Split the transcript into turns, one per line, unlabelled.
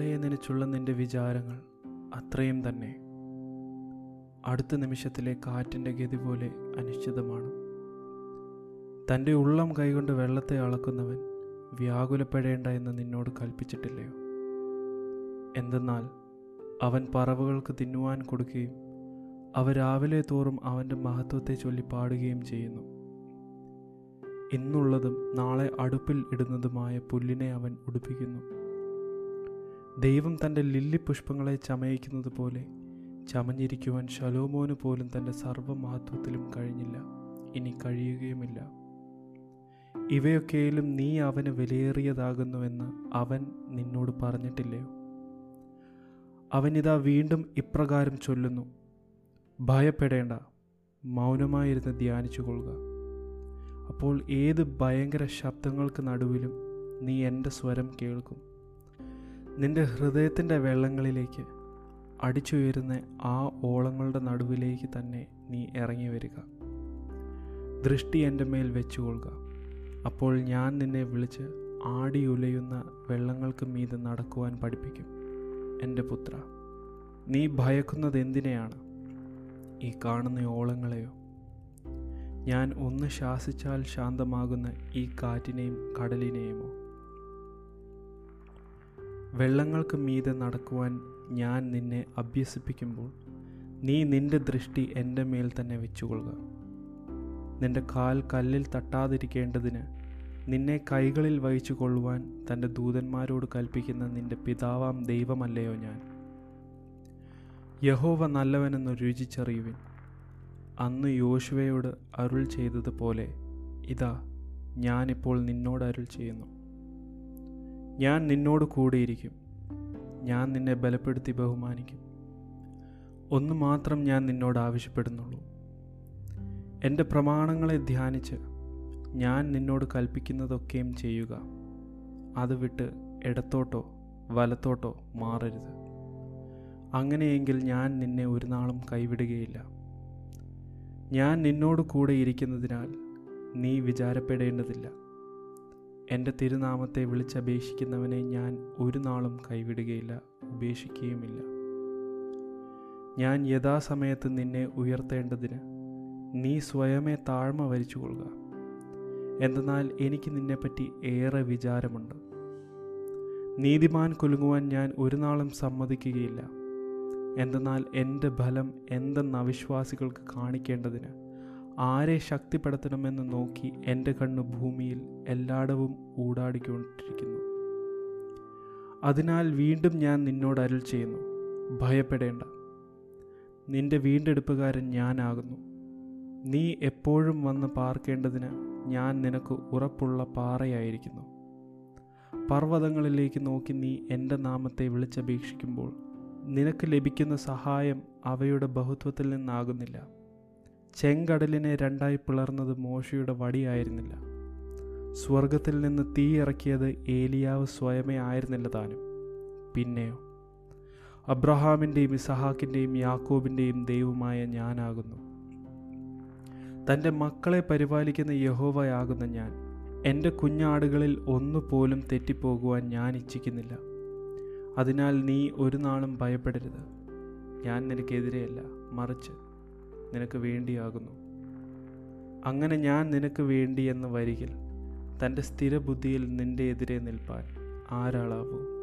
എന്നെക്കുറിച്ചുള്ള നിന്റെ വിചാരങ്ങൾ അത്രയും തന്നെ. അടുത്ത നിമിഷത്തിലെ കാറ്റിന്റെ ഗതി പോലെ അനിശ്ചിതമാണ്. തന്റെ ഉള്ളം കൈകൊണ്ട് വെള്ളത്തെ അളക്കുന്നവൻ വ്യാകുലപ്പെടേണ്ട എന്ന് നിന്നോട് കൽപ്പിച്ചിട്ടില്ലയോ? എന്തെന്നാൽ അവൻ പറവുകൾക്ക് തിന്നുവാൻ കൊടുക്കുകയും അവ രാവിലെ തോറും അവന്റെ മഹത്വത്തെ ചൊല്ലി പാടുകയും ചെയ്യുന്നു. ഇന്നുള്ളതും നാളെ അടുപ്പിൽ ഇടുന്നതുമായ പുല്ലിനെ അവൻ ഉടുപ്പിക്കുന്നു. ദൈവം തന്റെ ലില്ലി പുഷ്പങ്ങളെ ചമയിക്കുന്നത് പോലെ ചമഞ്ഞിരിക്കുവാൻ ശലോമോന് പോലും തന്റെ സർവമഹത്വത്തിലും കഴിഞ്ഞില്ല. ഇനി കഴിയുകയുമില്ല. ഇവയൊക്കെയിലും നീ അവന് വിലയേറിയതാകുന്നുവെന്ന് അവൻ നിന്നോട് പറഞ്ഞിട്ടില്ലയോ അവനിതാ വീണ്ടും ഇപ്രകാരം ചൊല്ലുന്നു. ഭയപ്പെടേണ്ട. മൗനമായിരുന്ന് ധ്യാനിച്ചു കൊള്ളുക അപ്പോൾ ഏത് ഭയങ്കര ശബ്ദങ്ങൾക്ക് നടുവിലും നീ എന്റെ സ്വരം കേൾക്കും. നിന്റെ ഹൃദയത്തിന്റെ വെള്ളങ്ങളിലേക്ക് അടിച്ചുയരുന്ന ആ ഓളങ്ങളുടെ നടുവിലേക്ക് തന്നെ നീ ഇറങ്ങി വരിക. ദൃഷ്ടി എന്റെ മേൽ വെച്ചുകൊള്ളുക. അപ്പോൾ ഞാൻ നിന്നെ വിളിച്ച് ആടിയുലയുന്ന വെള്ളങ്ങൾക്ക് മീതെ നടക്കുവാൻ പഠിപ്പിക്കും എന്റെ പുത്ര. നീ ഭയക്കുന്നത് എന്തിനെയാണ്? ഈ കാണുന്ന ഓളങ്ങളെയോ? ഞാൻ ഒന്ന് ശാസിച്ചാൽ ശാന്തമാകുന്ന ഈ കാറ്റിനെയും കടലിനെയുമോ? വെള്ളങ്ങൾക്ക് മീതെ നടക്കുവാൻ ഞാൻ നിന്നെ അഭ്യസിപ്പിക്കുമ്പോൾ നീ നിന്റെ ദൃഷ്ടി എന്റെ മേൽ തന്നെ വെച്ചുകൊള്ളുക. നിന്റെ കാൽ കല്ലിൽ തട്ടാതിരിക്കേണ്ടതിന് നിന്നെ കൈകളിൽ വഹിച്ചു കൊള്ളുവാൻ തന്റെ ദൂതന്മാരോട് കൽപ്പിക്കുന്ന നിന്റെ പിതാവാം ദൈവമല്ലയോ ഞാൻ. യഹോവ നല്ലവനെന്ന് രുചിച്ചറിയുവിൻ. അന്ന് യോശുവയോട് അരുൾ ചെയ്തതുപോലെ ഇതാ ഞാനിപ്പോൾ നിന്നോട് അരുൾ ചെയ്യുന്നു. ഞാൻ നിന്നോട് കൂടെയിരിക്കും. ഞാൻ നിന്നെ ബലപ്പെടുത്തി ബഹുമാനിക്കും. ഒന്ന് മാത്രം ഞാൻ നിന്നോട് ആവശ്യപ്പെടുന്നുള്ളൂ. എന്റെ പ്രമാണങ്ങളെ ധ്യാനിച്ച് ഞാൻ നിന്നോട് കൽപ്പിക്കുന്നതൊക്കെയും ചെയ്യുക. അത് വിട്ട് ഇടത്തോട്ടോ വലത്തോട്ടോ മാറരുത്. അങ്ങനെയെങ്കിൽ ഞാൻ നിന്നെ ഒരു നാളും കൈവിടുകയില്ല. ഞാൻ നിന്നോട് കൂടെ ഇരിക്കുന്നതിനാൽ നീ വിചാരപ്പെടേണ്ടതില്ല. എന്റെ തിരുനാമത്തെ വിളിച്ചപേക്ഷിക്കുന്നവനെ ഞാൻ ഒരു നാളും കൈവിടുകയില്ല ഉപേക്ഷിക്കുകയുമില്ല. ഞാൻ യഥാസമയത്ത് നിന്നെ ഉയർത്തേണ്ടതിന് നീ സ്വയമേ താഴ്മ വരിച്ചു കൊള്ളുക എന്തെന്നാൽ എനിക്ക് നിന്നെപ്പറ്റി ഏറെ വിചാരമുണ്ട്. നീതിമാൻ കുലുങ്ങുവാൻ ഞാൻ ഒരു നാളും സമ്മതിക്കുകയില്ല. എന്തെന്നാൽ എന്റെ ഫലം എന്തെന്ന് അവിശ്വാസികൾക്ക് കാണിക്കേണ്ടതിന് ആരെ ശക്തിപ്പെടുത്തണമെന്ന് നോക്കി എന്റെ കണ്ണ് ഭൂമിയിൽ എല്ലായിടവും ഊടാടിക്കൊണ്ടിരിക്കുന്നു. അതിനാൽ വീണ്ടും ഞാൻ നിന്നോട് അരുൾ ചെയ്യുന്നു. ഭയപ്പെടേണ്ട. നിന്റെ വീണ്ടെടുപ്പുകാരൻ ഞാനാകുന്നു. നീ എപ്പോഴും വന്ന് പാർക്കേണ്ടതിന് ഞാൻ നിനക്ക് ഉറപ്പുള്ള പാറയായിരിക്കുന്നു. പർവതങ്ങളിലേക്ക് നോക്കി നീ എന്റെ നാമത്തെ വിളിച്ചപേക്ഷിക്കുമ്പോൾ നിനക്ക് ലഭിക്കുന്ന സഹായം അവയുടെ ബഹുത്വത്തിൽ നിന്നാകുന്നില്ല. ചെങ്കടലിനെ രണ്ടായി പിളർന്നത് മോശയുടെ വടിയായിരുന്നില്ല. സ്വർഗത്തിൽ നിന്ന് തീ ഇറക്കിയത് ഏലിയാവ് സ്വയമേ ആയിരുന്നില്ല താനും. പിന്നെയോ? അബ്രഹാമിന്റെയും ഇസഹാക്കിന്റെയും യാക്കോബിന്റെയും ദൈവമായ ഞാനാകുന്നു. തന്റെ മക്കളെ പരിപാലിക്കുന്ന യഹോവയാകുന്ന ഞാൻ. എന്റെ കുഞ്ഞാടുകളിൽ ഒന്നുപോലും തെറ്റിപ്പോകുവാൻ ഞാൻ ഇച്ഛിക്കുന്നില്ല. അതിനാൽ നീ ഒരു നാളും ഭയപ്പെടരുത്. ഞാൻ നിനക്കെതിരെയല്ല മറിച്ച് നിനക്ക് വേണ്ടിയാകുന്നു. അങ്ങനെ ഞാൻ നിനക്ക് വേണ്ടി എന്ന് വരികിൽ തന്റെ സ്ഥിരബുദ്ധിയിൽ നിന്റെ എതിരെ നിൽപ്പാൻ ആരാളാവൂ?